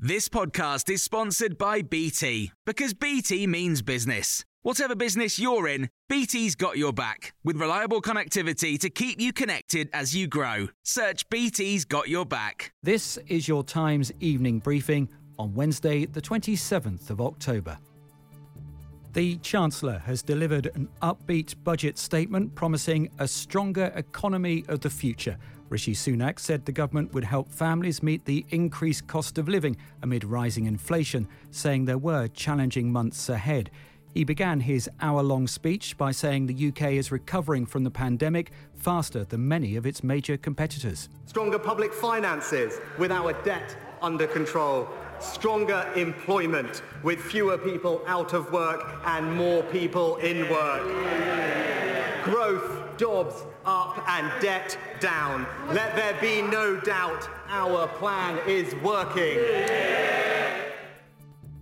This podcast is sponsored by BT because BT means business. Whatever business you're in, BT's got your back with reliable connectivity to keep you connected as you grow. Search BT's got your back. This is your Times evening briefing on Wednesday, the 27th of October. The Chancellor has delivered an upbeat budget statement promising a stronger economy of the future Rishi Sunak said the government would help families meet the increased cost of living amid rising inflation, saying there were challenging months ahead. He began his hour long speech by saying the UK is recovering from the pandemic faster than many of its major competitors. Stronger public finances with our debt under control. Stronger employment with fewer people out of work and more people in work. Growth, jobs, up and debt down. Let there be no doubt our plan is working.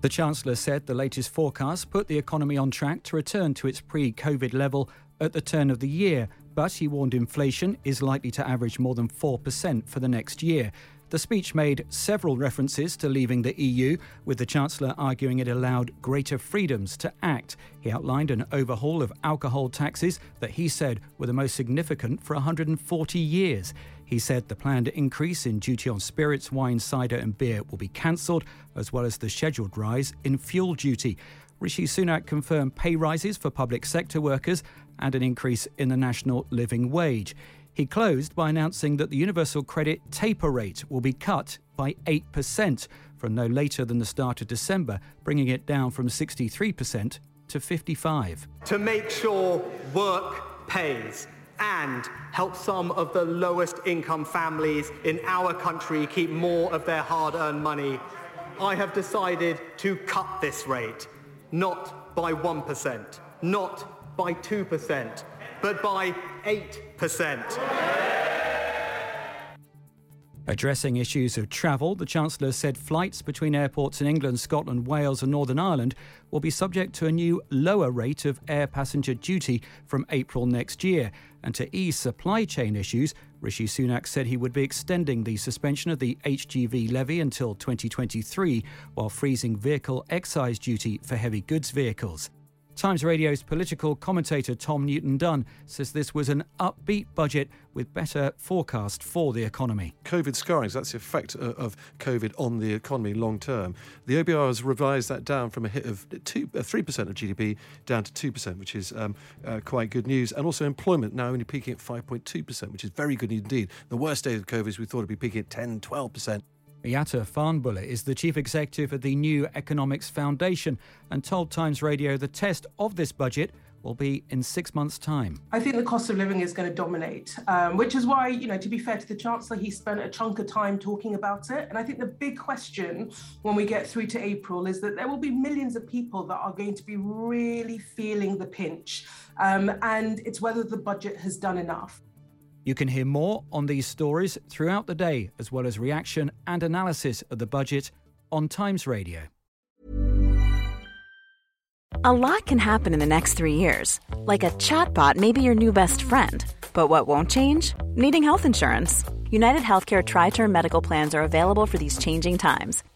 The Chancellor said the latest forecast put the economy on track to return to its pre COVID level at the turn of the year, but he warned inflation is likely to average more than 4% for the next year. The speech made several references to leaving the EU, with the Chancellor arguing it allowed greater freedoms to act. He outlined an overhaul of alcohol taxes that he said were the most significant for 140 years. He said the planned increase in duty on spirits, wine, cider, and beer will be cancelled, as well as the scheduled rise in fuel duty. Rishi Sunak confirmed pay rises for public sector workers and an increase in the national living wage. He closed by announcing that the universal credit taper rate will be cut by 8% from no later than the start of December, bringing it down from 63% to 55. To make sure work pays and help some of the lowest income families in our country keep more of their hard-earned money, I have decided to cut this rate, not by 1%, not by 2%, but by 8%. Addressing issues of travel, the Chancellor said flights between airports in England, Scotland, Wales, and Northern Ireland will be subject to a new lower rate of air passenger duty from April next year. And to ease supply chain issues, Rishi Sunak said he would be extending the suspension of the HGV levy until 2023, while freezing vehicle excise duty for heavy goods vehicles. Times Radio's political commentator Tom Newton Dunn says this was an upbeat budget with better forecast for the economy. COVID scarring, so that's the effect of COVID on the economy long term. The OBR has revised that down from a hit of two, uh, 3% of GDP down to 2%, which is um, uh, quite good news. And also employment now only peaking at 5.2%, which is very good indeed. The worst days of COVID is we thought it'd be peaking at 10, 12%. Miatta Fahnbulleh is the chief executive of the New Economics Foundation and told Times Radio the test of this budget will be in six months' time. I think the cost of living is going to dominate, um, which is why, you know, to be fair to the Chancellor, he spent a chunk of time talking about it. And I think the big question when we get through to April is that there will be millions of people that are going to be really feeling the pinch. Um, and it's whether the budget has done enough. You can hear more on these stories throughout the day, as well as reaction and analysis of the budget on Times Radio. A lot can happen in the next three years. Like a chatbot may be your new best friend. But what won't change? Needing health insurance. United Healthcare Tri Term Medical Plans are available for these changing times